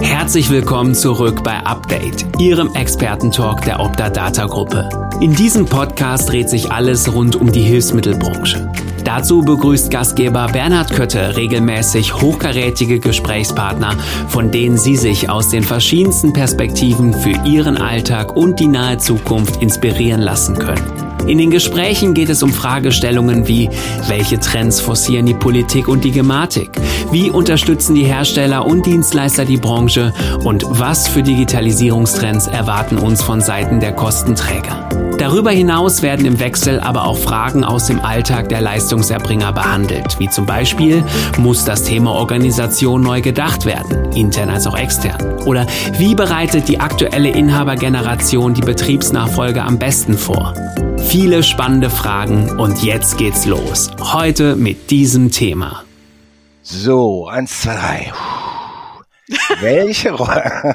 Herzlich willkommen zurück bei Update, Ihrem Expertentalk der Opta Data Gruppe. In diesem Podcast dreht sich alles rund um die Hilfsmittelbranche. Dazu begrüßt Gastgeber Bernhard Kötte regelmäßig hochkarätige Gesprächspartner, von denen Sie sich aus den verschiedensten Perspektiven für Ihren Alltag und die nahe Zukunft inspirieren lassen können. In den Gesprächen geht es um Fragestellungen wie, welche Trends forcieren die Politik und die Gematik? Wie unterstützen die Hersteller und Dienstleister die Branche? Und was für Digitalisierungstrends erwarten uns von Seiten der Kostenträger? Darüber hinaus werden im Wechsel aber auch Fragen aus dem Alltag der Leistungserbringer behandelt, wie zum Beispiel, muss das Thema Organisation neu gedacht werden, intern als auch extern? Oder wie bereitet die aktuelle Inhabergeneration die Betriebsnachfolge am besten vor? Viele spannende Fragen und jetzt geht's los. Heute mit diesem Thema. So, eins, zwei, drei. Welche Rolle?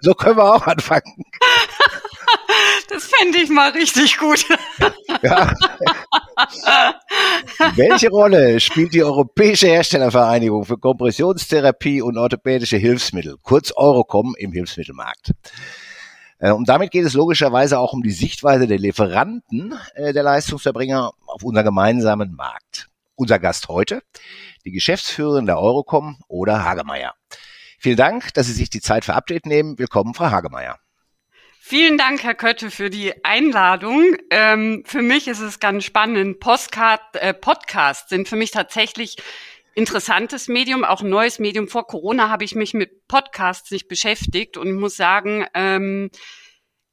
so können wir auch anfangen. Das fände ich mal richtig gut. Ja. Welche Rolle spielt die Europäische Herstellervereinigung für Kompressionstherapie und orthopädische Hilfsmittel, kurz Eurocom, im Hilfsmittelmarkt? Äh, und damit geht es logischerweise auch um die Sichtweise der Lieferanten äh, der Leistungserbringer auf unseren gemeinsamen Markt. Unser Gast heute, die Geschäftsführerin der Eurocom oder Hagemeier. Vielen Dank, dass Sie sich die Zeit für Update nehmen. Willkommen, Frau Hagemeier. Vielen Dank, Herr Kötte, für die Einladung. Ähm, für mich ist es ganz spannend. Postcard, äh, Podcasts sind für mich tatsächlich interessantes Medium, auch ein neues Medium. Vor Corona habe ich mich mit Podcasts nicht beschäftigt und ich muss sagen, ähm,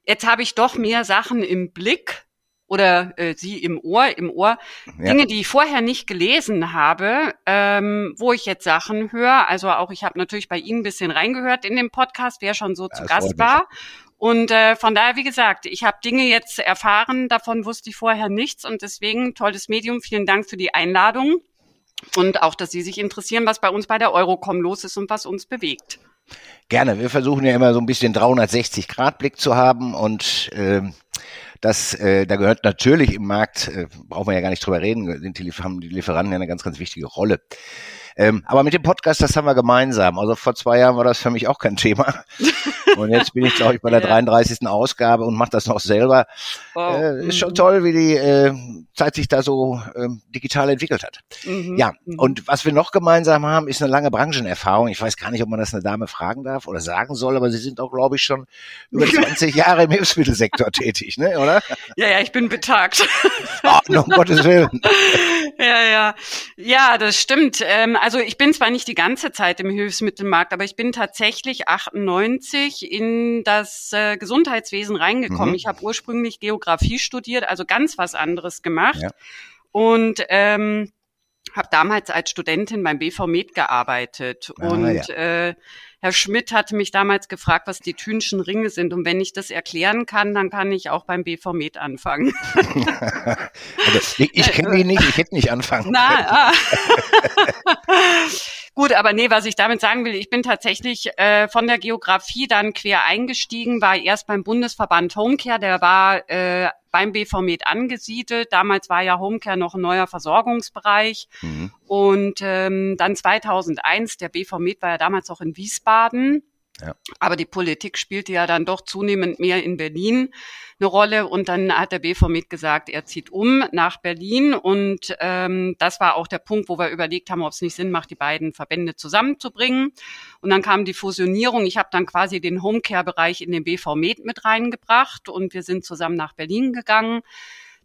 jetzt habe ich doch mehr Sachen im Blick oder äh, sie im Ohr, im Ohr, ja. Dinge, die ich vorher nicht gelesen habe, ähm, wo ich jetzt Sachen höre. Also auch ich habe natürlich bei Ihnen ein bisschen reingehört in den Podcast, wer schon so ja, zu Gast war. Und äh, von daher, wie gesagt, ich habe Dinge jetzt erfahren, davon wusste ich vorher nichts und deswegen tolles Medium. Vielen Dank für die Einladung. Und auch, dass Sie sich interessieren, was bei uns bei der Eurocom los ist und was uns bewegt. Gerne. Wir versuchen ja immer so ein bisschen 360-Grad-Blick zu haben und äh, das, äh, da gehört natürlich im Markt, äh, brauchen wir ja gar nicht drüber reden, sind die, haben die Lieferanten ja eine ganz, ganz wichtige Rolle. Ähm, aber mit dem Podcast, das haben wir gemeinsam. Also vor zwei Jahren war das für mich auch kein Thema. Und jetzt bin ich, glaube ich, bei der 33. Ausgabe und mache das noch selber. Wow. Äh, ist schon mhm. toll, wie die äh, Zeit sich da so äh, digital entwickelt hat. Mhm. Ja, mhm. und was wir noch gemeinsam haben, ist eine lange Branchenerfahrung. Ich weiß gar nicht, ob man das eine Dame fragen darf oder sagen soll, aber Sie sind auch, glaube ich, schon über 20 Jahre im Hilfsmittelsektor tätig, ne, oder? Ja, ja, ich bin betagt. Oh, um Gottes Willen. Ja, ja. Ja, das stimmt. Ähm, also ich bin zwar nicht die ganze Zeit im Hilfsmittelmarkt, aber ich bin tatsächlich 98 in das äh, Gesundheitswesen reingekommen. Mhm. Ich habe ursprünglich Geografie studiert, also ganz was anderes gemacht. Ja. Und ähm, habe damals als Studentin beim BV Med gearbeitet. Ah, und ja. äh, Herr Schmidt hatte mich damals gefragt, was die Thünschen Ringe sind. Und wenn ich das erklären kann, dann kann ich auch beim BV Med anfangen. also, ich, ich kenne die nicht, ich hätte nicht anfangen. Na, ah. Gut, aber nee, was ich damit sagen will, ich bin tatsächlich äh, von der Geografie dann quer eingestiegen, war erst beim Bundesverband Homecare, der war äh, beim BV Med angesiedelt. Damals war ja Homecare noch ein neuer Versorgungsbereich. Mhm. Und ähm, dann 2001, der BV Med war ja damals auch in Wiesbaden. Ja. Aber die Politik spielte ja dann doch zunehmend mehr in Berlin eine Rolle. Und dann hat der BV mit gesagt, er zieht um nach Berlin. Und ähm, das war auch der Punkt, wo wir überlegt haben, ob es nicht Sinn macht, die beiden Verbände zusammenzubringen. Und dann kam die Fusionierung. Ich habe dann quasi den Homecare-Bereich in den BV Med mit reingebracht und wir sind zusammen nach Berlin gegangen.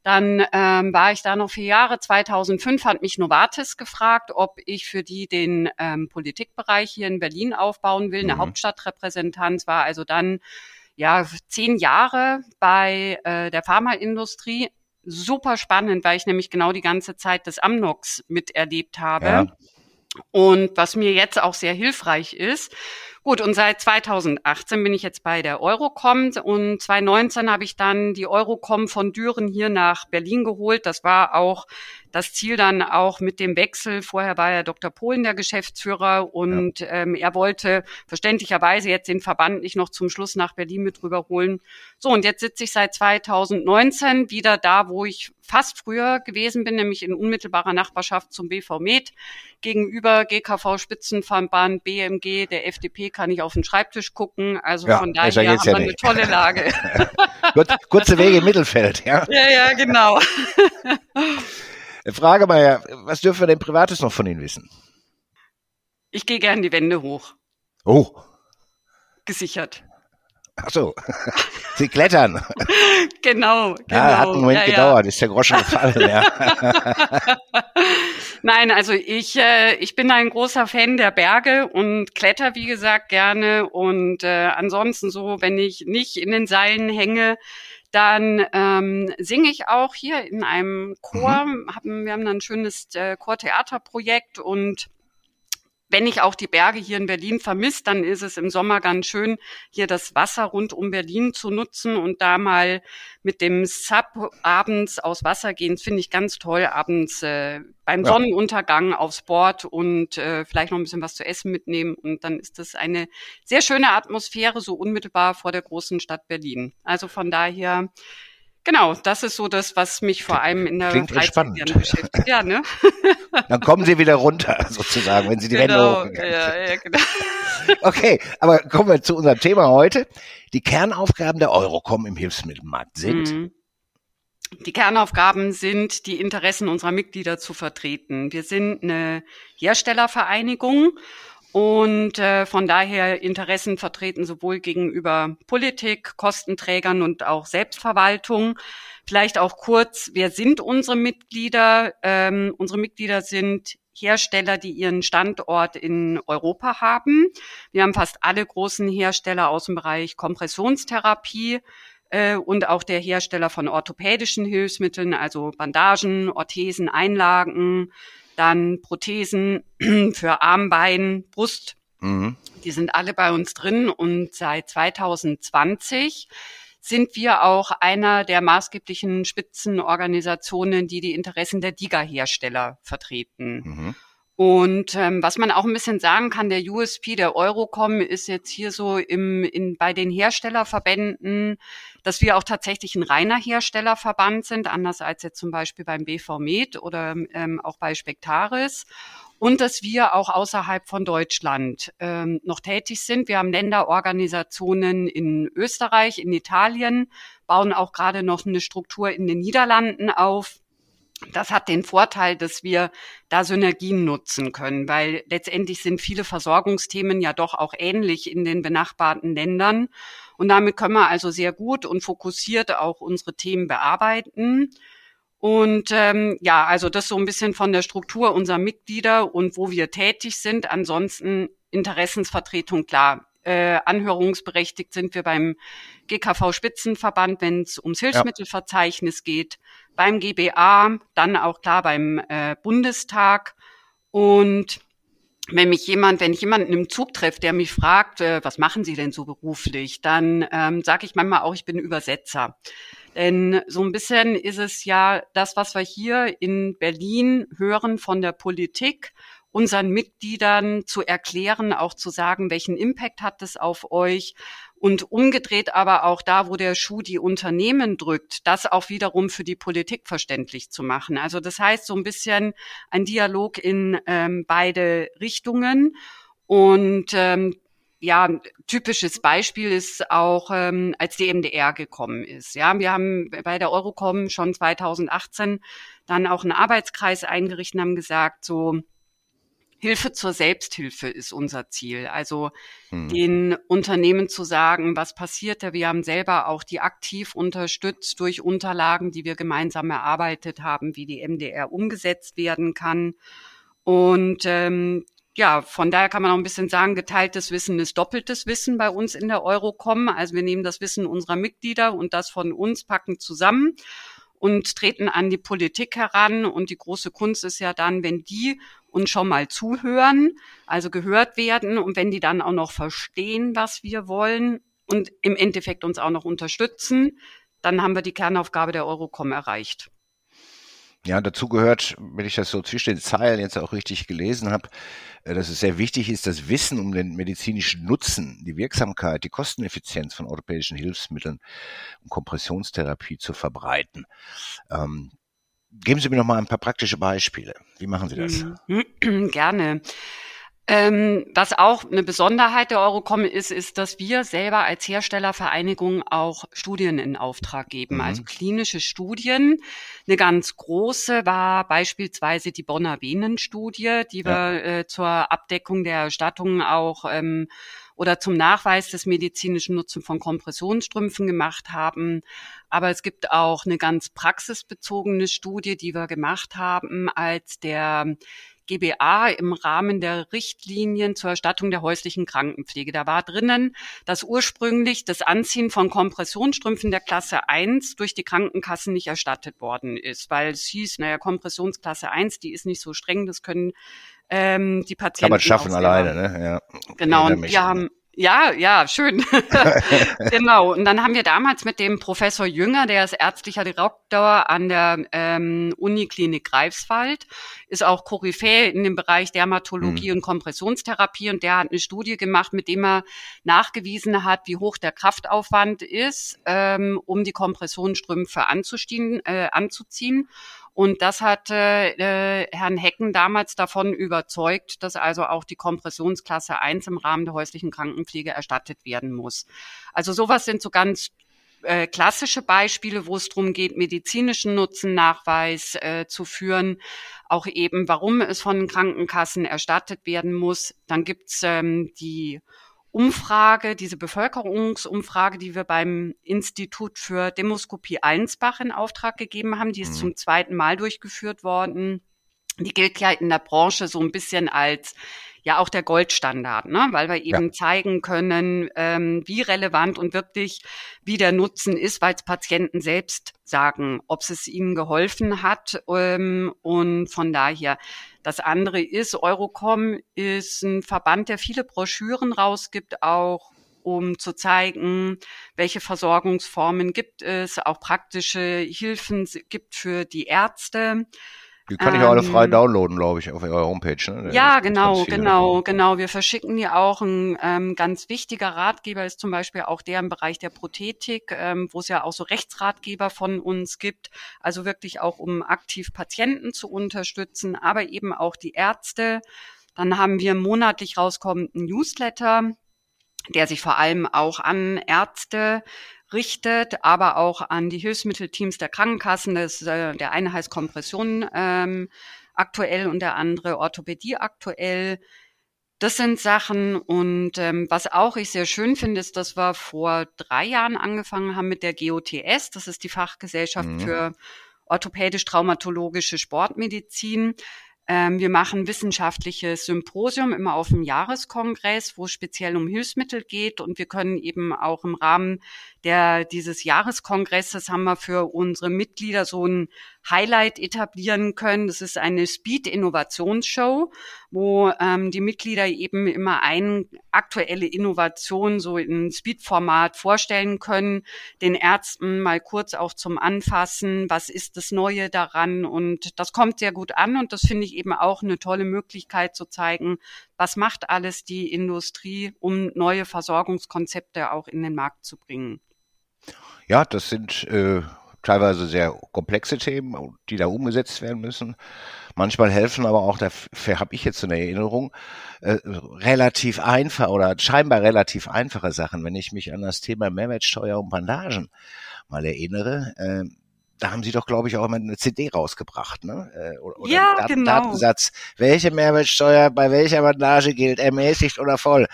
Dann ähm, war ich da noch vier Jahre. 2005 hat mich Novartis gefragt, ob ich für die den ähm, Politikbereich hier in Berlin aufbauen will. Eine mhm. Hauptstadtrepräsentanz war also dann ja zehn Jahre bei äh, der Pharmaindustrie. Super spannend, weil ich nämlich genau die ganze Zeit des Amnox miterlebt habe. Ja. Und was mir jetzt auch sehr hilfreich ist, Gut, und seit 2018 bin ich jetzt bei der Eurocom und 2019 habe ich dann die Eurocom von Düren hier nach Berlin geholt. Das war auch das Ziel dann auch mit dem Wechsel. Vorher war ja Dr. Polen der Geschäftsführer und ja. ähm, er wollte verständlicherweise jetzt den Verband nicht noch zum Schluss nach Berlin mit rüberholen. So, und jetzt sitze ich seit 2019 wieder da, wo ich fast früher gewesen bin, nämlich in unmittelbarer Nachbarschaft zum BV Med. Gegenüber GKV Spitzenverband, BMG, der FDP kann ich auf den Schreibtisch gucken. Also ja, von daher haben wir eine tolle Lage. Kurze Wege im Mittelfeld, ja? Ja, ja, genau. Frage mal, was dürfen wir denn Privates noch von Ihnen wissen? Ich gehe gern die Wände hoch. Oh. Gesichert. Ach so, Sie klettern. Genau, genau. Ja, hat einen Moment ja, gedauert, ist der Groschen gefallen, ja. Nein, also ich, äh, ich bin ein großer Fan der Berge und kletter, wie gesagt, gerne. Und äh, ansonsten so, wenn ich nicht in den Seilen hänge, dann ähm, singe ich auch hier in einem Chor. Mhm. Haben, wir haben ein schönes äh, Chortheaterprojekt und wenn ich auch die Berge hier in Berlin vermisse, dann ist es im Sommer ganz schön, hier das Wasser rund um Berlin zu nutzen und da mal mit dem Sub abends aus Wasser gehen, finde ich ganz toll. Abends äh, beim ja. Sonnenuntergang aufs Board und äh, vielleicht noch ein bisschen was zu essen mitnehmen. Und dann ist das eine sehr schöne Atmosphäre, so unmittelbar vor der großen Stadt Berlin. Also von daher Genau, das ist so das, was mich vor allem in der Klingt Freizeit beschäftigt. Ja, ne? Dann kommen Sie wieder runter, sozusagen, wenn Sie die genau, Wände hochgegangen ja, ja, genau. Okay, aber kommen wir zu unserem Thema heute. Die Kernaufgaben der Eurocom im Hilfsmittelmarkt sind. Mhm. Die Kernaufgaben sind, die Interessen unserer Mitglieder zu vertreten. Wir sind eine Herstellervereinigung und äh, von daher Interessen vertreten sowohl gegenüber Politik, Kostenträgern und auch Selbstverwaltung. Vielleicht auch kurz, wer sind unsere Mitglieder? Ähm, unsere Mitglieder sind Hersteller, die ihren Standort in Europa haben. Wir haben fast alle großen Hersteller aus dem Bereich Kompressionstherapie äh, und auch der Hersteller von orthopädischen Hilfsmitteln, also Bandagen, Orthesen, Einlagen, dann Prothesen für Arm, Bein, Brust. Mhm. Die sind alle bei uns drin und seit 2020 sind wir auch einer der maßgeblichen Spitzenorganisationen, die die Interessen der DIGA-Hersteller vertreten. Mhm. Und ähm, was man auch ein bisschen sagen kann, der USP der Eurocom ist jetzt hier so im, in, bei den Herstellerverbänden, dass wir auch tatsächlich ein reiner Herstellerverband sind, anders als jetzt zum Beispiel beim BV Med oder ähm, auch bei Spectaris. Und dass wir auch außerhalb von Deutschland ähm, noch tätig sind. Wir haben Länderorganisationen in Österreich, in Italien, bauen auch gerade noch eine Struktur in den Niederlanden auf. Das hat den Vorteil, dass wir da Synergien nutzen können, weil letztendlich sind viele Versorgungsthemen ja doch auch ähnlich in den benachbarten Ländern. Und damit können wir also sehr gut und fokussiert auch unsere Themen bearbeiten. Und ähm, ja, also das so ein bisschen von der Struktur unserer Mitglieder und wo wir tätig sind. Ansonsten Interessensvertretung klar. Äh, anhörungsberechtigt sind wir beim GKV Spitzenverband, wenn es ums Hilfsmittelverzeichnis ja. geht beim GBA, dann auch klar beim äh, Bundestag. Und wenn mich jemand, wenn ich jemanden im Zug treffe, der mich fragt, äh, was machen Sie denn so beruflich, dann ähm, sage ich manchmal auch, ich bin Übersetzer. Denn so ein bisschen ist es ja das, was wir hier in Berlin hören von der Politik, unseren Mitgliedern zu erklären, auch zu sagen, welchen Impact hat es auf euch und umgedreht aber auch da, wo der Schuh die Unternehmen drückt, das auch wiederum für die Politik verständlich zu machen. Also das heißt so ein bisschen ein Dialog in ähm, beide Richtungen. Und ähm, ja, typisches Beispiel ist auch, ähm, als die MDR gekommen ist. Ja, wir haben bei der Eurocom schon 2018 dann auch einen Arbeitskreis eingerichtet und haben gesagt, so Hilfe zur Selbsthilfe ist unser Ziel. Also hm. den Unternehmen zu sagen, was passiert da. Wir haben selber auch die aktiv unterstützt durch Unterlagen, die wir gemeinsam erarbeitet haben, wie die MDR umgesetzt werden kann. Und ähm, ja, von daher kann man auch ein bisschen sagen, geteiltes Wissen ist doppeltes Wissen bei uns in der Eurocom. Also wir nehmen das Wissen unserer Mitglieder und das von uns, packen zusammen und treten an die Politik heran. Und die große Kunst ist ja dann, wenn die uns schon mal zuhören, also gehört werden und wenn die dann auch noch verstehen, was wir wollen und im Endeffekt uns auch noch unterstützen, dann haben wir die Kernaufgabe der Eurocom erreicht. Ja, dazu gehört, wenn ich das so zwischen den Zeilen jetzt auch richtig gelesen habe, äh, dass es sehr wichtig ist, das Wissen um den medizinischen Nutzen, die Wirksamkeit, die Kosteneffizienz von orthopädischen Hilfsmitteln und Kompressionstherapie zu verbreiten. Ähm, geben Sie mir noch mal ein paar praktische Beispiele. Wie machen Sie das? Mhm. Gerne. Ähm, was auch eine Besonderheit der Eurocom ist, ist, dass wir selber als Herstellervereinigung auch Studien in Auftrag geben, mhm. also klinische Studien. Eine ganz große war beispielsweise die Bonner Venenstudie, die wir ja. äh, zur Abdeckung der Erstattung auch ähm, oder zum Nachweis des medizinischen Nutzen von Kompressionsstrümpfen gemacht haben. Aber es gibt auch eine ganz praxisbezogene Studie, die wir gemacht haben, als der GBA im Rahmen der Richtlinien zur Erstattung der häuslichen Krankenpflege. Da war drinnen, dass ursprünglich das Anziehen von Kompressionsstrümpfen der Klasse 1 durch die Krankenkassen nicht erstattet worden ist, weil es hieß, naja, Kompressionsklasse 1, die ist nicht so streng, das können ähm, die Patienten. Kann man schaffen alleine, ne? Ja. Genau, und wir haben ja, ja, schön. genau. Und dann haben wir damals mit dem Professor Jünger, der ist ärztlicher Direktor an der ähm, Uniklinik Greifswald, ist auch Koryphäe in dem Bereich Dermatologie mhm. und Kompressionstherapie und der hat eine Studie gemacht, mit dem er nachgewiesen hat, wie hoch der Kraftaufwand ist, ähm, um die Kompressionsstrümpfe anzuziehen. Äh, anzuziehen. Und das hat äh, Herrn Hecken damals davon überzeugt, dass also auch die Kompressionsklasse 1 im Rahmen der häuslichen Krankenpflege erstattet werden muss. Also sowas sind so ganz äh, klassische Beispiele, wo es darum geht, medizinischen Nutzennachweis äh, zu führen, auch eben, warum es von Krankenkassen erstattet werden muss. Dann gibt's ähm, die Umfrage, diese Bevölkerungsumfrage, die wir beim Institut für Demoskopie Allensbach in Auftrag gegeben haben, die ist mhm. zum zweiten Mal durchgeführt worden. Die gilt ja in der Branche so ein bisschen als ja auch der Goldstandard, ne? weil wir eben ja. zeigen können, ähm, wie relevant und wirklich wie der Nutzen ist, weil es Patienten selbst sagen, ob es ihnen geholfen hat. Ähm, und von daher das andere ist, Eurocom ist ein Verband, der viele Broschüren rausgibt, auch um zu zeigen, welche Versorgungsformen gibt es, auch praktische Hilfen gibt für die Ärzte. Die kann ich auch alle frei ähm, downloaden, glaube ich, auf eurer Homepage. Ne? Ja, genau, genau, genau. Wir verschicken die auch. Ein ähm, ganz wichtiger Ratgeber ist zum Beispiel auch der im Bereich der Prothetik, ähm, wo es ja auch so Rechtsratgeber von uns gibt. Also wirklich auch, um aktiv Patienten zu unterstützen, aber eben auch die Ärzte. Dann haben wir monatlich rauskommenden Newsletter, der sich vor allem auch an Ärzte richtet, aber auch an die Hilfsmittelteams der Krankenkassen. Das, äh, der eine heißt Kompression ähm, aktuell und der andere Orthopädie aktuell. Das sind Sachen und ähm, was auch ich sehr schön finde, ist, dass wir vor drei Jahren angefangen haben mit der GOTS. Das ist die Fachgesellschaft mhm. für orthopädisch-traumatologische Sportmedizin. Ähm, wir machen wissenschaftliches Symposium immer auf dem Jahreskongress, wo es speziell um Hilfsmittel geht. Und wir können eben auch im Rahmen der, dieses Jahreskongresses haben wir für unsere Mitglieder so ein Highlight etablieren können. Das ist eine Speed-Innovationsshow, wo ähm, die Mitglieder eben immer eine aktuelle Innovation so in Speed-Format vorstellen können, den Ärzten mal kurz auch zum Anfassen, was ist das Neue daran und das kommt sehr gut an und das finde ich eben auch eine tolle Möglichkeit zu zeigen, was macht alles die Industrie, um neue Versorgungskonzepte auch in den Markt zu bringen. Ja, das sind äh, teilweise sehr komplexe Themen, die da umgesetzt werden müssen. Manchmal helfen aber auch, dafür habe ich jetzt eine Erinnerung, äh, relativ einfach oder scheinbar relativ einfache Sachen. Wenn ich mich an das Thema Mehrwertsteuer und Bandagen mal erinnere, äh, da haben sie doch, glaube ich, auch immer eine CD rausgebracht, ne? Äh, oder, oder ja, einen genau. Datensatz. Welche Mehrwertsteuer bei welcher Bandage gilt, ermäßigt oder voll?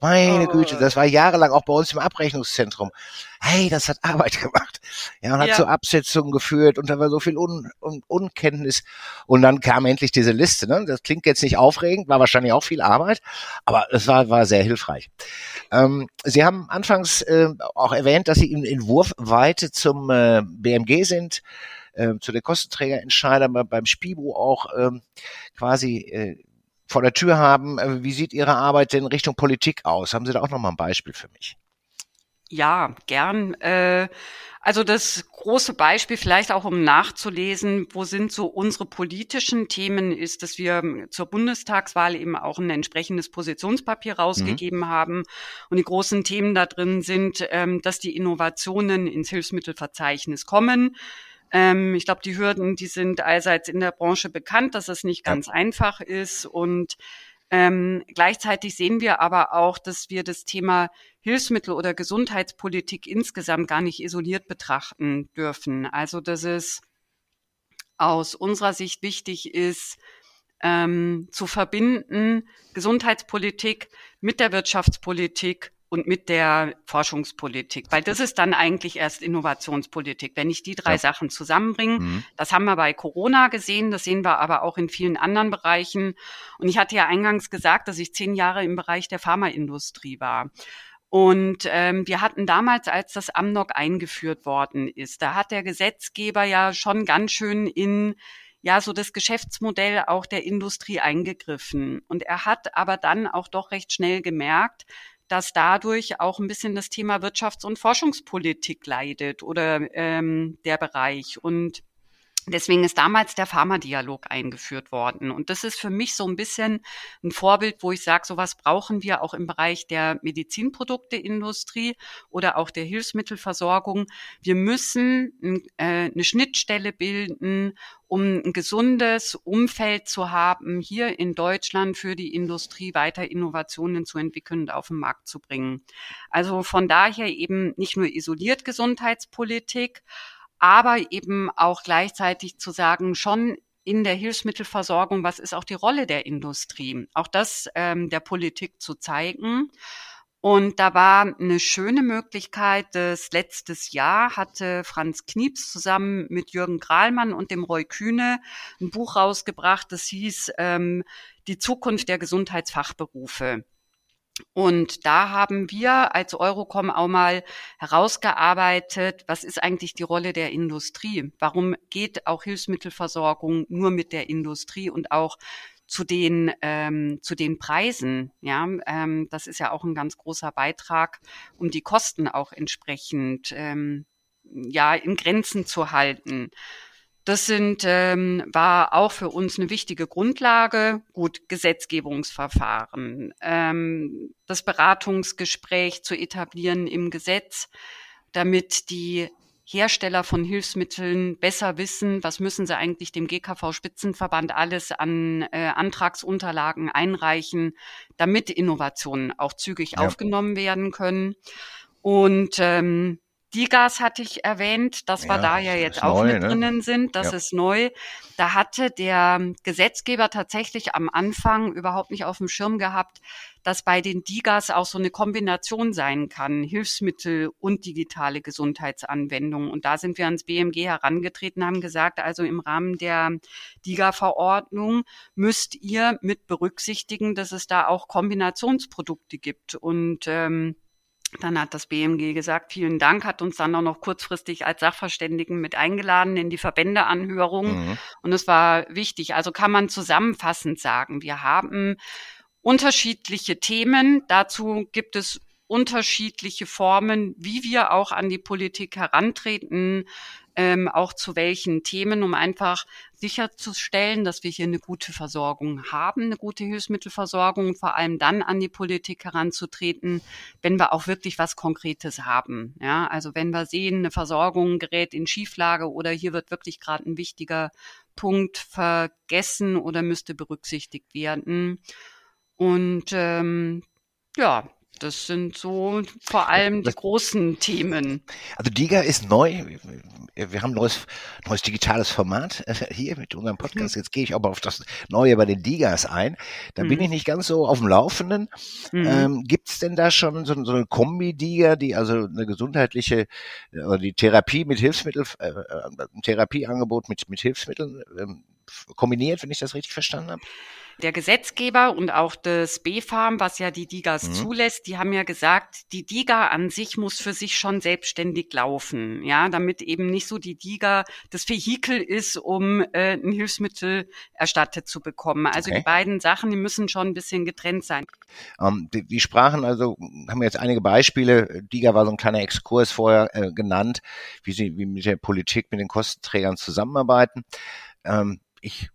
Meine oh. Güte, das war jahrelang auch bei uns im Abrechnungszentrum hey, das hat Arbeit gemacht. Ja, und hat ja. so Absetzungen geführt und da war so viel Un Un Unkenntnis. Und dann kam endlich diese Liste. Ne? Das klingt jetzt nicht aufregend, war wahrscheinlich auch viel Arbeit, aber es war, war sehr hilfreich. Ähm, Sie haben anfangs äh, auch erwähnt, dass Sie in, in Wurfweite zum äh, BMG sind. Äh, zu den Kostenträgerentscheidern beim Spibo auch ähm, quasi äh, vor der Tür haben. Äh, wie sieht Ihre Arbeit denn Richtung Politik aus? Haben Sie da auch noch mal ein Beispiel für mich? Ja, gern. Äh, also das große Beispiel, vielleicht auch um nachzulesen, wo sind so unsere politischen Themen, ist, dass wir zur Bundestagswahl eben auch ein entsprechendes Positionspapier rausgegeben mhm. haben. Und die großen Themen da drin sind, ähm, dass die Innovationen ins Hilfsmittelverzeichnis kommen. Ähm, ich glaube, die Hürden, die sind allseits in der Branche bekannt, dass es nicht ganz ja. einfach ist. Und ähm, gleichzeitig sehen wir aber auch, dass wir das Thema Hilfsmittel oder Gesundheitspolitik insgesamt gar nicht isoliert betrachten dürfen. Also dass es aus unserer Sicht wichtig ist, ähm, zu verbinden Gesundheitspolitik mit der Wirtschaftspolitik und mit der Forschungspolitik, weil das ist dann eigentlich erst Innovationspolitik, wenn ich die drei ja. Sachen zusammenbringe. Mhm. Das haben wir bei Corona gesehen, das sehen wir aber auch in vielen anderen Bereichen. Und ich hatte ja eingangs gesagt, dass ich zehn Jahre im Bereich der Pharmaindustrie war. Und ähm, wir hatten damals, als das Amnok eingeführt worden ist, da hat der Gesetzgeber ja schon ganz schön in ja so das Geschäftsmodell auch der Industrie eingegriffen. Und er hat aber dann auch doch recht schnell gemerkt, dass dadurch auch ein bisschen das Thema Wirtschafts- und Forschungspolitik leidet oder ähm, der Bereich. Und Deswegen ist damals der Pharmadialog eingeführt worden. Und das ist für mich so ein bisschen ein Vorbild, wo ich sage, sowas brauchen wir auch im Bereich der Medizinprodukteindustrie oder auch der Hilfsmittelversorgung. Wir müssen äh, eine Schnittstelle bilden, um ein gesundes Umfeld zu haben, hier in Deutschland für die Industrie weiter Innovationen zu entwickeln und auf den Markt zu bringen. Also von daher eben nicht nur isoliert Gesundheitspolitik, aber eben auch gleichzeitig zu sagen, schon in der Hilfsmittelversorgung, was ist auch die Rolle der Industrie, auch das ähm, der Politik zu zeigen. Und da war eine schöne Möglichkeit, das letztes Jahr hatte Franz Knieps zusammen mit Jürgen Grahlmann und dem Roy Kühne ein Buch rausgebracht, das hieß ähm, Die Zukunft der Gesundheitsfachberufe. Und da haben wir als Eurocom auch mal herausgearbeitet, was ist eigentlich die Rolle der Industrie? Warum geht auch Hilfsmittelversorgung nur mit der Industrie und auch zu den ähm, zu den Preisen. Ja, ähm, das ist ja auch ein ganz großer Beitrag, um die Kosten auch entsprechend ähm, ja in Grenzen zu halten. Das sind, ähm, war auch für uns eine wichtige Grundlage. Gut, Gesetzgebungsverfahren, ähm, das Beratungsgespräch zu etablieren im Gesetz, damit die Hersteller von Hilfsmitteln besser wissen, was müssen sie eigentlich dem GKV-Spitzenverband alles an äh, Antragsunterlagen einreichen, damit Innovationen auch zügig ja. aufgenommen werden können. Und ähm, Digas hatte ich erwähnt, dass wir da ja jetzt auch neu, mit ne? drinnen sind, das ja. ist neu. Da hatte der Gesetzgeber tatsächlich am Anfang überhaupt nicht auf dem Schirm gehabt, dass bei den Digas auch so eine Kombination sein kann, Hilfsmittel und digitale Gesundheitsanwendungen. Und da sind wir ans BMG herangetreten, haben gesagt, also im Rahmen der DIGA-Verordnung müsst ihr mit berücksichtigen, dass es da auch Kombinationsprodukte gibt. Und ähm, dann hat das BMG gesagt, vielen Dank, hat uns dann auch noch kurzfristig als Sachverständigen mit eingeladen in die Verbändeanhörung. Mhm. Und es war wichtig. Also kann man zusammenfassend sagen, wir haben unterschiedliche Themen. Dazu gibt es unterschiedliche Formen, wie wir auch an die Politik herantreten, ähm, auch zu welchen Themen, um einfach sicherzustellen, dass wir hier eine gute Versorgung haben, eine gute Hilfsmittelversorgung vor allem dann an die Politik heranzutreten, wenn wir auch wirklich was Konkretes haben. Ja, also wenn wir sehen, eine Versorgung gerät in Schieflage oder hier wird wirklich gerade ein wichtiger Punkt vergessen oder müsste berücksichtigt werden. Und ähm, ja, das sind so vor allem die großen Themen. Also DIGA ist neu. Wir haben ein neues, neues digitales Format äh, hier mit unserem Podcast. Mhm. Jetzt gehe ich aber auf das Neue bei den DIGAs ein. Da mhm. bin ich nicht ganz so auf dem Laufenden. Mhm. Ähm, Gibt es denn da schon so, so eine Kombi-DIGA, die also eine gesundheitliche, oder die Therapie mit Hilfsmitteln, äh, äh, ein Therapieangebot mit, mit Hilfsmitteln ähm, kombiniert, wenn ich das richtig verstanden habe? Der Gesetzgeber und auch das BfArM, was ja die Digas mhm. zulässt, die haben ja gesagt, die Diga an sich muss für sich schon selbstständig laufen, ja, damit eben nicht so die Diga das Vehikel ist, um äh, ein Hilfsmittel erstattet zu bekommen. Also okay. die beiden Sachen, die müssen schon ein bisschen getrennt sein. Ähm, die, die, Sprachen, also haben wir jetzt einige Beispiele. Diga war so ein kleiner Exkurs vorher äh, genannt, wie sie wie mit der Politik, mit den Kostenträgern zusammenarbeiten. Ähm, ich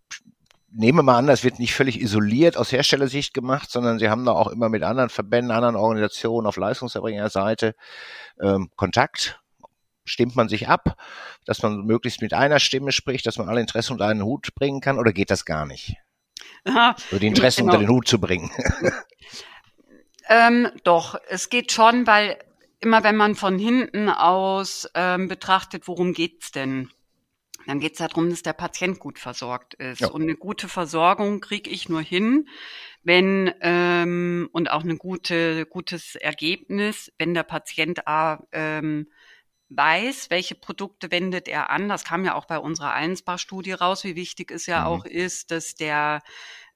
nehme mal an, das wird nicht völlig isoliert aus Herstellersicht gemacht, sondern sie haben da auch immer mit anderen Verbänden, anderen Organisationen auf Leistungserbringerseite ähm, Kontakt. Stimmt man sich ab, dass man möglichst mit einer Stimme spricht, dass man alle Interessen unter einen Hut bringen kann, oder geht das gar nicht? Aha, so die Interessen genau. unter den Hut zu bringen. ähm, doch, es geht schon, weil immer wenn man von hinten aus ähm, betrachtet, worum geht's denn? Dann geht es darum, dass der Patient gut versorgt ist. Ja. Und eine gute Versorgung kriege ich nur hin, wenn ähm, und auch ein gute, gutes Ergebnis, wenn der Patient A, ähm, weiß, welche Produkte wendet er an. Das kam ja auch bei unserer Einsbach-Studie raus, wie wichtig es ja mhm. auch ist, dass der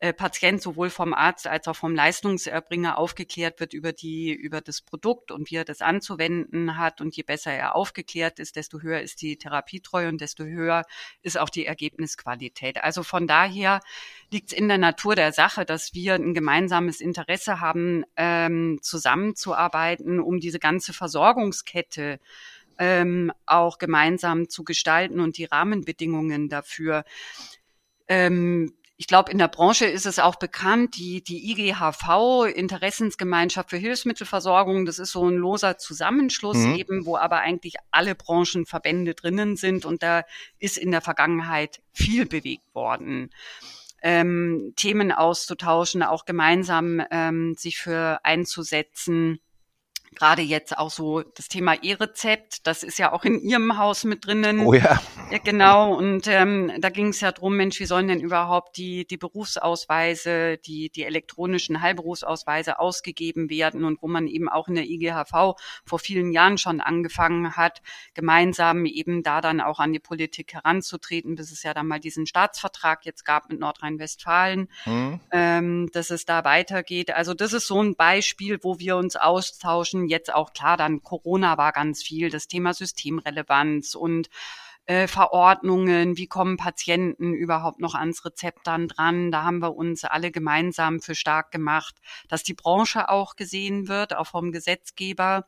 äh, Patient sowohl vom Arzt als auch vom Leistungserbringer aufgeklärt wird über die, über das Produkt und wie er das anzuwenden hat. Und je besser er aufgeklärt ist, desto höher ist die Therapietreue und desto höher ist auch die Ergebnisqualität. Also von daher liegt es in der Natur der Sache, dass wir ein gemeinsames Interesse haben, ähm, zusammenzuarbeiten, um diese ganze Versorgungskette ähm, auch gemeinsam zu gestalten und die Rahmenbedingungen dafür ähm, ich glaube, in der Branche ist es auch bekannt, die, die IGHV, Interessensgemeinschaft für Hilfsmittelversorgung, das ist so ein loser Zusammenschluss mhm. eben, wo aber eigentlich alle Branchenverbände drinnen sind und da ist in der Vergangenheit viel bewegt worden. Ähm, Themen auszutauschen, auch gemeinsam ähm, sich für einzusetzen gerade jetzt auch so das Thema E-Rezept, das ist ja auch in Ihrem Haus mit drinnen. Oh ja. Ja genau, und ähm, da ging es ja drum, Mensch, wie sollen denn überhaupt die, die Berufsausweise, die, die elektronischen Heilberufsausweise ausgegeben werden und wo man eben auch in der IGHV vor vielen Jahren schon angefangen hat, gemeinsam eben da dann auch an die Politik heranzutreten, bis es ja dann mal diesen Staatsvertrag jetzt gab mit Nordrhein-Westfalen, mhm. ähm, dass es da weitergeht. Also das ist so ein Beispiel, wo wir uns austauschen, jetzt auch klar, dann Corona war ganz viel, das Thema Systemrelevanz und äh, Verordnungen, wie kommen Patienten überhaupt noch ans Rezept dann dran. Da haben wir uns alle gemeinsam für stark gemacht, dass die Branche auch gesehen wird, auch vom Gesetzgeber.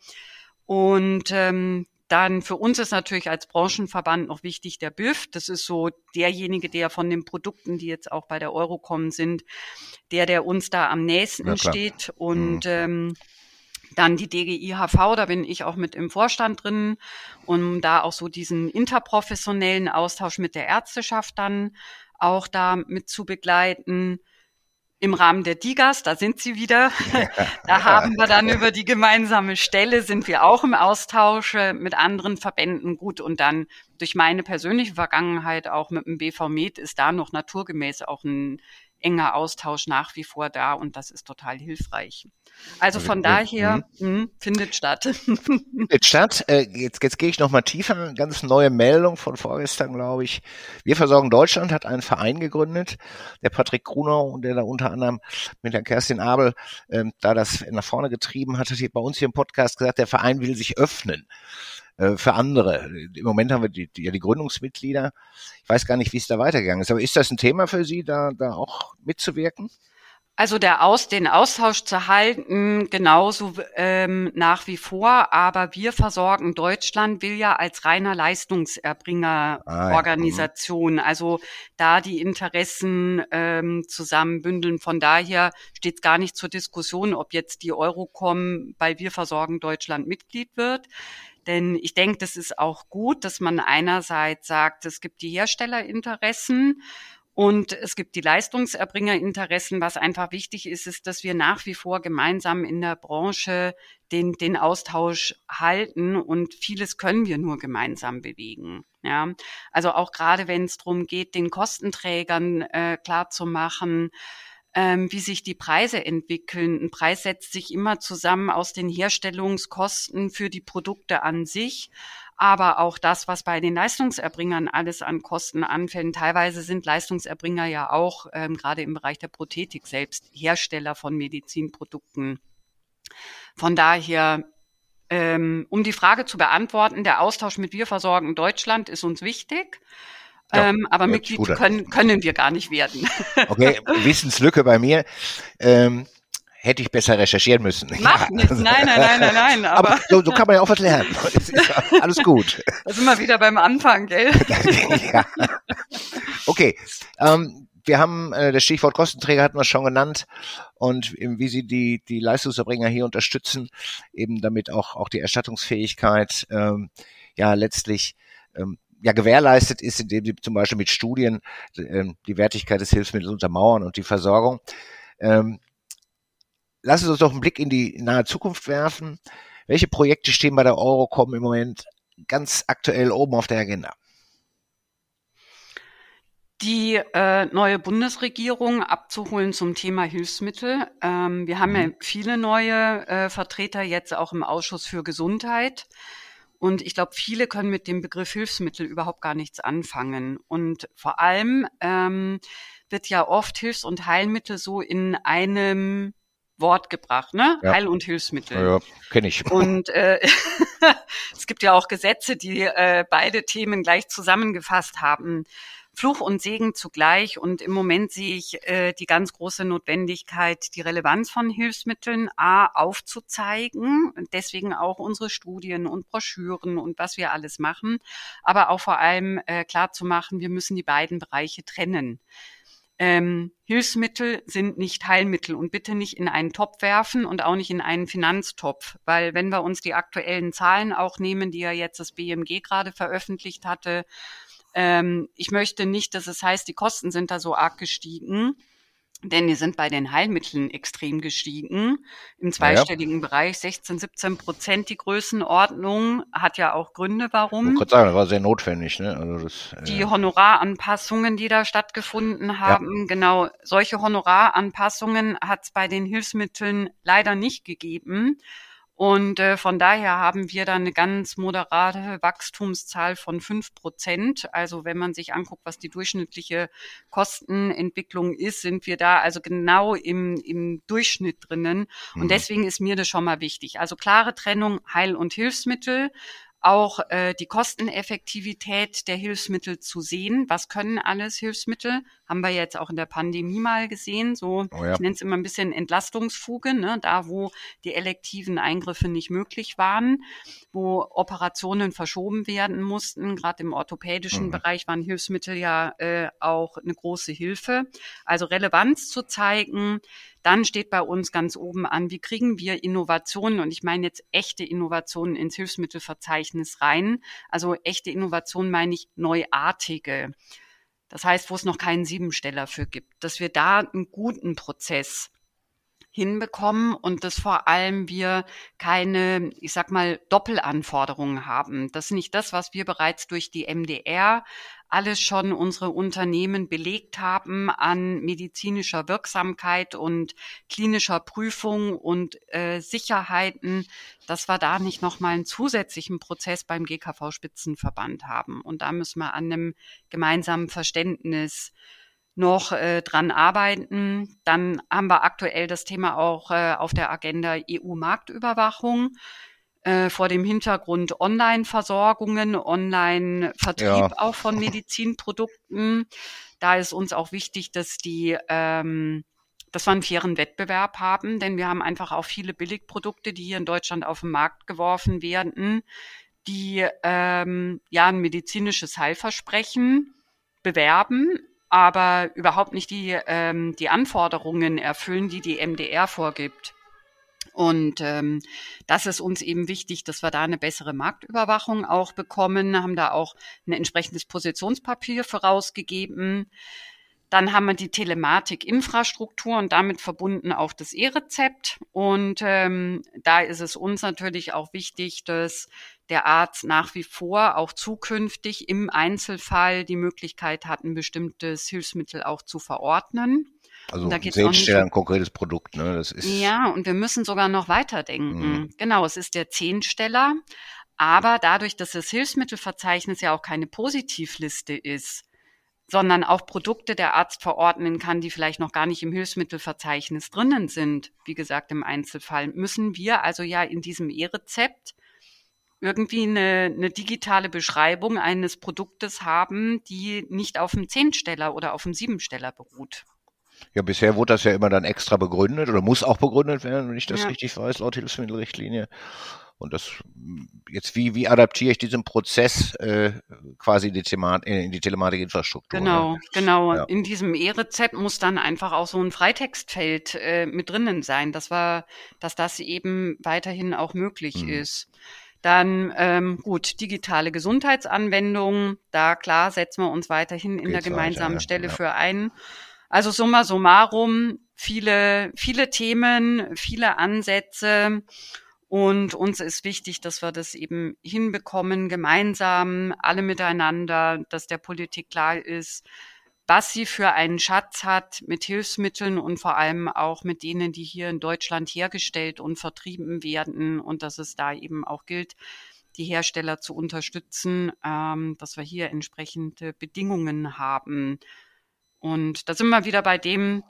Und ähm, dann für uns ist natürlich als Branchenverband noch wichtig der BÜV. Das ist so derjenige, der von den Produkten, die jetzt auch bei der Eurocom sind, der, der uns da am nächsten steht. Und mhm. ähm, dann die DGIHV, da bin ich auch mit im Vorstand drin, um da auch so diesen interprofessionellen Austausch mit der Ärzteschaft dann auch da mit zu begleiten. Im Rahmen der DIGAS, da sind sie wieder. da haben wir dann über die gemeinsame Stelle, sind wir auch im Austausch äh, mit anderen Verbänden gut. Und dann durch meine persönliche Vergangenheit auch mit dem BV Med ist da noch naturgemäß auch ein enger Austausch nach wie vor da und das ist total hilfreich. Also von daher mh, hm, findet statt. Findet statt. Äh, jetzt, jetzt gehe ich noch mal tiefer. Ganz neue Meldung von vorgestern, glaube ich. Wir versorgen Deutschland hat einen Verein gegründet, der Patrick Grunau und der da unter anderem mit der Kerstin Abel ähm, da das nach vorne getrieben hat, hat hier bei uns hier im Podcast gesagt, der Verein will sich öffnen. Äh, für andere. Im Moment haben wir die, die, ja die Gründungsmitglieder. Ich weiß gar nicht, wie es da weitergegangen ist. Aber ist das ein Thema für Sie, da, da auch mitzuwirken? Also der Aus, den Austausch zu halten, genauso ähm, nach wie vor, aber wir versorgen Deutschland will ja als reiner Leistungserbringerorganisation, ah, ja. Mhm. also da die Interessen ähm, zusammenbündeln. Von daher steht es gar nicht zur Diskussion, ob jetzt die Eurocom bei Wir versorgen Deutschland Mitglied wird. Denn ich denke, das ist auch gut, dass man einerseits sagt, es gibt die Herstellerinteressen und es gibt die Leistungserbringerinteressen. Was einfach wichtig ist, ist, dass wir nach wie vor gemeinsam in der Branche den, den Austausch halten und vieles können wir nur gemeinsam bewegen. Ja, also auch gerade wenn es darum geht, den Kostenträgern äh, klar zu machen, ähm, wie sich die Preise entwickeln. Ein Preis setzt sich immer zusammen aus den Herstellungskosten für die Produkte an sich, aber auch das, was bei den Leistungserbringern alles an Kosten anfällt. Teilweise sind Leistungserbringer ja auch ähm, gerade im Bereich der Prothetik selbst Hersteller von Medizinprodukten. Von daher, ähm, um die Frage zu beantworten, der Austausch mit Wir versorgen Deutschland ist uns wichtig. Ja, ähm, aber Mitglied können, können wir gar nicht werden. Okay, Wissenslücke bei mir. Ähm, hätte ich besser recherchieren müssen. Macht ja. nichts, nein, nein, nein, nein, nein. Aber, aber so, so, kann man ja auch was lernen. alles gut. Da sind wir wieder beim Anfang, gell? ja. Okay, ähm, wir haben äh, das Stichwort Kostenträger hatten wir schon genannt und eben, wie Sie die die Leistungserbringer hier unterstützen, eben damit auch auch die Erstattungsfähigkeit ähm, ja letztlich ähm, ja gewährleistet ist, indem sie zum Beispiel mit Studien ähm, die Wertigkeit des Hilfsmittels untermauern und die Versorgung. Ähm, lassen Sie uns doch einen Blick in die nahe Zukunft werfen. Welche Projekte stehen bei der Eurocom im Moment ganz aktuell oben auf der Agenda? die äh, neue Bundesregierung abzuholen zum Thema Hilfsmittel. Ähm, wir haben ja mhm. viele neue äh, Vertreter jetzt auch im Ausschuss für Gesundheit. Und ich glaube, viele können mit dem Begriff Hilfsmittel überhaupt gar nichts anfangen. Und vor allem ähm, wird ja oft Hilfs- und Heilmittel so in einem Wort gebracht, ne? Ja. Heil- und Hilfsmittel. Ja, kenne ich. Und äh, es gibt ja auch Gesetze, die äh, beide Themen gleich zusammengefasst haben. Fluch und Segen zugleich. Und im Moment sehe ich äh, die ganz große Notwendigkeit, die Relevanz von Hilfsmitteln A aufzuzeigen. Deswegen auch unsere Studien und Broschüren und was wir alles machen. Aber auch vor allem äh, klar zu machen, wir müssen die beiden Bereiche trennen. Ähm, Hilfsmittel sind nicht Heilmittel und bitte nicht in einen Topf werfen und auch nicht in einen Finanztopf, weil wenn wir uns die aktuellen Zahlen auch nehmen, die ja jetzt das BMG gerade veröffentlicht hatte, ähm, ich möchte nicht, dass es heißt, die Kosten sind da so arg gestiegen denn die sind bei den Heilmitteln extrem gestiegen. Im zweistelligen ja. Bereich 16, 17 Prozent die Größenordnung. Hat ja auch Gründe, warum. Ich kann sagen, das war sehr notwendig. Ne? Also das, äh die Honoraranpassungen, die da stattgefunden haben, ja. genau, solche Honoraranpassungen hat es bei den Hilfsmitteln leider nicht gegeben. Und äh, von daher haben wir da eine ganz moderate Wachstumszahl von fünf Prozent. Also wenn man sich anguckt, was die durchschnittliche Kostenentwicklung ist, sind wir da also genau im, im Durchschnitt drinnen. Und mhm. deswegen ist mir das schon mal wichtig. Also klare Trennung Heil- und Hilfsmittel auch äh, die Kosteneffektivität der Hilfsmittel zu sehen. Was können alles Hilfsmittel? Haben wir jetzt auch in der Pandemie mal gesehen. So, oh ja. ich nenne es immer ein bisschen Entlastungsfuge, ne? da wo die elektiven Eingriffe nicht möglich waren, wo Operationen verschoben werden mussten. Gerade im orthopädischen mhm. Bereich waren Hilfsmittel ja äh, auch eine große Hilfe. Also Relevanz zu zeigen, dann steht bei uns ganz oben an, wie kriegen wir Innovationen, und ich meine jetzt echte Innovationen ins Hilfsmittelverzeichnis rein. Also echte Innovationen meine ich neuartige. Das heißt, wo es noch keinen Siebensteller für gibt, dass wir da einen guten Prozess hinbekommen und dass vor allem wir keine, ich sag mal, Doppelanforderungen haben. Das ist nicht das, was wir bereits durch die MDR alles schon unsere Unternehmen belegt haben an medizinischer Wirksamkeit und klinischer Prüfung und äh, Sicherheiten, dass wir da nicht nochmal einen zusätzlichen Prozess beim GKV-Spitzenverband haben. Und da müssen wir an einem gemeinsamen Verständnis noch äh, dran arbeiten. Dann haben wir aktuell das Thema auch äh, auf der Agenda EU-Marktüberwachung äh, vor dem Hintergrund Online-Versorgungen, Online-Vertrieb ja. auch von Medizinprodukten. Da ist uns auch wichtig, dass die ähm, dass wir einen fairen Wettbewerb haben, denn wir haben einfach auch viele Billigprodukte, die hier in Deutschland auf den Markt geworfen werden, die ähm, ja ein medizinisches Heilversprechen bewerben, aber überhaupt nicht die, ähm, die Anforderungen erfüllen, die die MDR vorgibt. Und ähm, das ist uns eben wichtig, dass wir da eine bessere Marktüberwachung auch bekommen, haben da auch ein entsprechendes Positionspapier vorausgegeben. Dann haben wir die Telematik-Infrastruktur und damit verbunden auch das E-Rezept. Und ähm, da ist es uns natürlich auch wichtig, dass der Arzt nach wie vor auch zukünftig im Einzelfall die Möglichkeit hat, ein bestimmtes Hilfsmittel auch zu verordnen. Also da selbst ein konkretes Produkt, ne? Das ist ja, und wir müssen sogar noch weiterdenken. Mhm. Genau, es ist der Zehnsteller, Aber dadurch, dass das Hilfsmittelverzeichnis ja auch keine Positivliste ist, sondern auch Produkte der Arzt verordnen kann, die vielleicht noch gar nicht im Hilfsmittelverzeichnis drinnen sind, wie gesagt im Einzelfall, müssen wir also ja in diesem E-Rezept irgendwie eine, eine digitale Beschreibung eines Produktes haben, die nicht auf dem Zehnsteller oder auf dem Siebensteller beruht. Ja, bisher wurde das ja immer dann extra begründet oder muss auch begründet werden, wenn ich das ja. richtig weiß, laut Hilfsmittelrichtlinie. Und das jetzt wie wie adaptiere ich diesen Prozess äh, quasi in die, Themat in die Telematikinfrastruktur? Genau, ne? genau. Ja. In diesem E-Rezept muss dann einfach auch so ein Freitextfeld äh, mit drinnen sein, dass wir, dass das eben weiterhin auch möglich mhm. ist. Dann ähm, gut, digitale Gesundheitsanwendungen, da klar setzen wir uns weiterhin in Geht's der gemeinsamen weiter, ja. Stelle ja. für ein. Also summa summarum, viele, viele Themen, viele Ansätze. Und uns ist wichtig, dass wir das eben hinbekommen, gemeinsam, alle miteinander, dass der Politik klar ist, was sie für einen Schatz hat mit Hilfsmitteln und vor allem auch mit denen, die hier in Deutschland hergestellt und vertrieben werden und dass es da eben auch gilt, die Hersteller zu unterstützen, ähm, dass wir hier entsprechende Bedingungen haben. Und da sind wir wieder bei dem,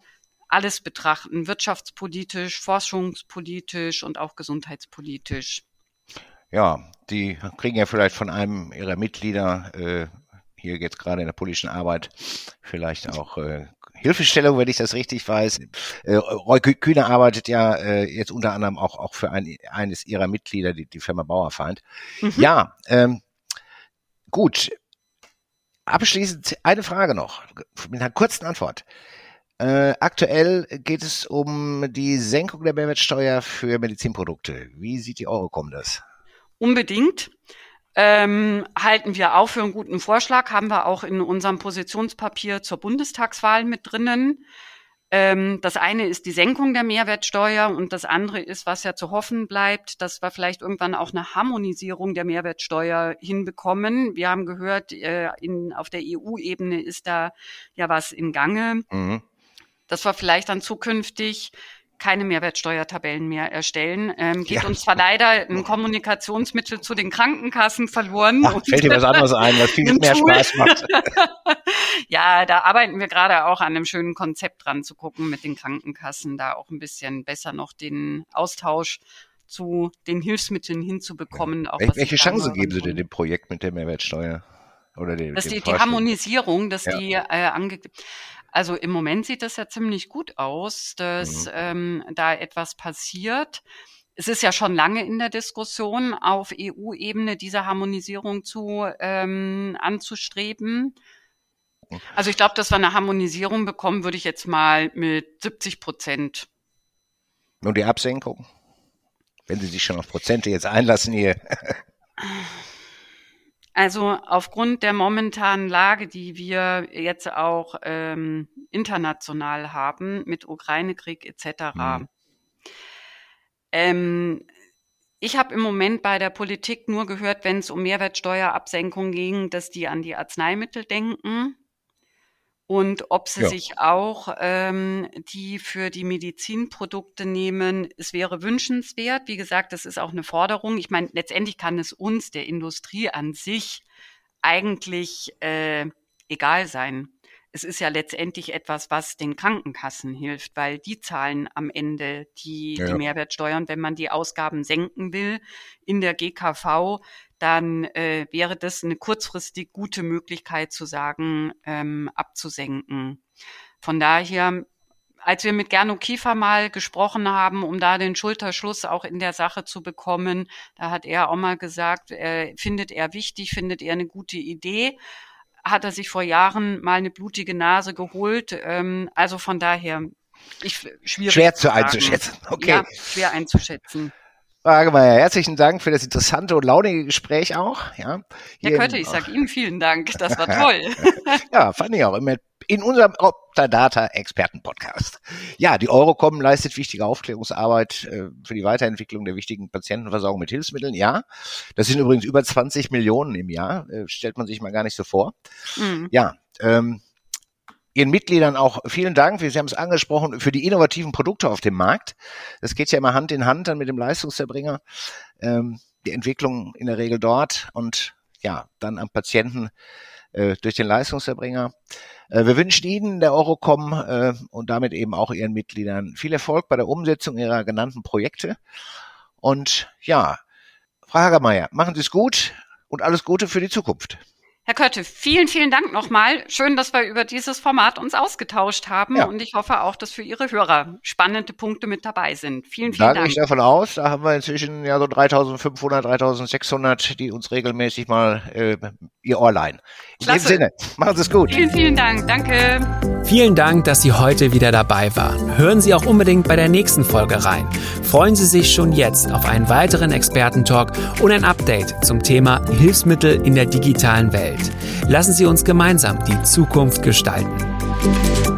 alles betrachten, wirtschaftspolitisch, forschungspolitisch und auch gesundheitspolitisch. Ja, die kriegen ja vielleicht von einem ihrer Mitglieder äh, hier jetzt gerade in der politischen Arbeit vielleicht auch äh, Hilfestellung, wenn ich das richtig weiß. Äh, Roy Kühne arbeitet ja äh, jetzt unter anderem auch, auch für ein, eines ihrer Mitglieder, die, die Firma Bauerfeind. Mhm. Ja, ähm, gut. Abschließend eine Frage noch, mit einer kurzen Antwort. Äh, aktuell geht es um die Senkung der Mehrwertsteuer für Medizinprodukte. Wie sieht die Eurocom das? Unbedingt. Ähm, halten wir auch für einen guten Vorschlag, haben wir auch in unserem Positionspapier zur Bundestagswahl mit drinnen. Ähm, das eine ist die Senkung der Mehrwertsteuer und das andere ist, was ja zu hoffen bleibt, dass wir vielleicht irgendwann auch eine Harmonisierung der Mehrwertsteuer hinbekommen. Wir haben gehört, äh, in, auf der EU-Ebene ist da ja was in Gange. Mhm. Dass wir vielleicht dann zukünftig keine Mehrwertsteuertabellen mehr erstellen. Ähm, geht ja. uns zwar leider ein Kommunikationsmittel zu den Krankenkassen verloren. Ach, fällt dir was anderes ein, was viel mehr Spaß macht. ja, da arbeiten wir gerade auch an einem schönen Konzept dran zu gucken mit den Krankenkassen, da auch ein bisschen besser noch den Austausch zu den Hilfsmitteln hinzubekommen. Auch Wel welche Chance geben Sie denn dem Projekt mit der Mehrwertsteuer? Oder dem, dass die, die Harmonisierung, dass ja. die äh, ange also im Moment sieht das ja ziemlich gut aus, dass mhm. ähm, da etwas passiert. Es ist ja schon lange in der Diskussion, auf EU-Ebene diese Harmonisierung zu ähm, anzustreben. Also ich glaube, dass wir eine Harmonisierung bekommen, würde ich jetzt mal mit 70 Prozent. Und die Absenkung? Wenn Sie sich schon auf Prozente jetzt einlassen hier. Also aufgrund der momentanen Lage, die wir jetzt auch ähm, international haben mit Ukraine-Krieg etc. Mhm. Ähm, ich habe im Moment bei der Politik nur gehört, wenn es um Mehrwertsteuerabsenkung ging, dass die an die Arzneimittel denken und ob sie ja. sich auch ähm, die für die Medizinprodukte nehmen. Es wäre wünschenswert. Wie gesagt, das ist auch eine Forderung. Ich meine, letztendlich kann es uns, der Industrie an sich, eigentlich äh, egal sein. Es ist ja letztendlich etwas, was den Krankenkassen hilft, weil die zahlen am Ende die, ja. die Mehrwertsteuern. Wenn man die Ausgaben senken will in der GKV, dann äh, wäre das eine kurzfristig gute Möglichkeit zu sagen, ähm, abzusenken. Von daher, als wir mit Gernot Kiefer mal gesprochen haben, um da den Schulterschluss auch in der Sache zu bekommen, da hat er auch mal gesagt, äh, findet er wichtig, findet er eine gute Idee hat er sich vor Jahren mal eine blutige Nase geholt. Ähm, also von daher, ich, schwierig schwer zu, zu einzuschätzen. Okay. Ja, schwer einzuschätzen. Hagemeyer, herzlichen Dank für das interessante und launige Gespräch auch. Ja, Herr Kötte, ich sage Ihnen vielen Dank. Das war toll. ja, fand ich auch. In unserem Optadata Experten Podcast. Ja, die Eurocom leistet wichtige Aufklärungsarbeit äh, für die Weiterentwicklung der wichtigen Patientenversorgung mit Hilfsmitteln. Ja, das sind übrigens über 20 Millionen im Jahr. Äh, stellt man sich mal gar nicht so vor. Mhm. Ja, ähm, Ihren Mitgliedern auch vielen Dank, Sie haben es angesprochen, für die innovativen Produkte auf dem Markt. Das geht ja immer Hand in Hand dann mit dem Leistungserbringer. Ähm, die Entwicklung in der Regel dort und ja, dann am Patienten äh, durch den Leistungserbringer. Äh, wir wünschen Ihnen, der Eurocom äh, und damit eben auch Ihren Mitgliedern viel Erfolg bei der Umsetzung Ihrer genannten Projekte. Und ja, Frau Hagermeier, machen Sie es gut und alles Gute für die Zukunft. Herr Kötte, vielen, vielen Dank nochmal. Schön, dass wir über dieses Format uns ausgetauscht haben ja. und ich hoffe auch, dass für Ihre Hörer spannende Punkte mit dabei sind. Vielen, vielen da Dank. gehe ich davon aus. Da haben wir inzwischen ja so 3500, 3600, die uns regelmäßig mal äh, ihr Ohr leihen. In Klasse. dem Sinne, machen Sie es gut. Vielen, vielen Dank. Danke. Vielen Dank, dass Sie heute wieder dabei waren. Hören Sie auch unbedingt bei der nächsten Folge rein. Freuen Sie sich schon jetzt auf einen weiteren Expertentalk und ein Update zum Thema Hilfsmittel in der digitalen Welt. Lassen Sie uns gemeinsam die Zukunft gestalten.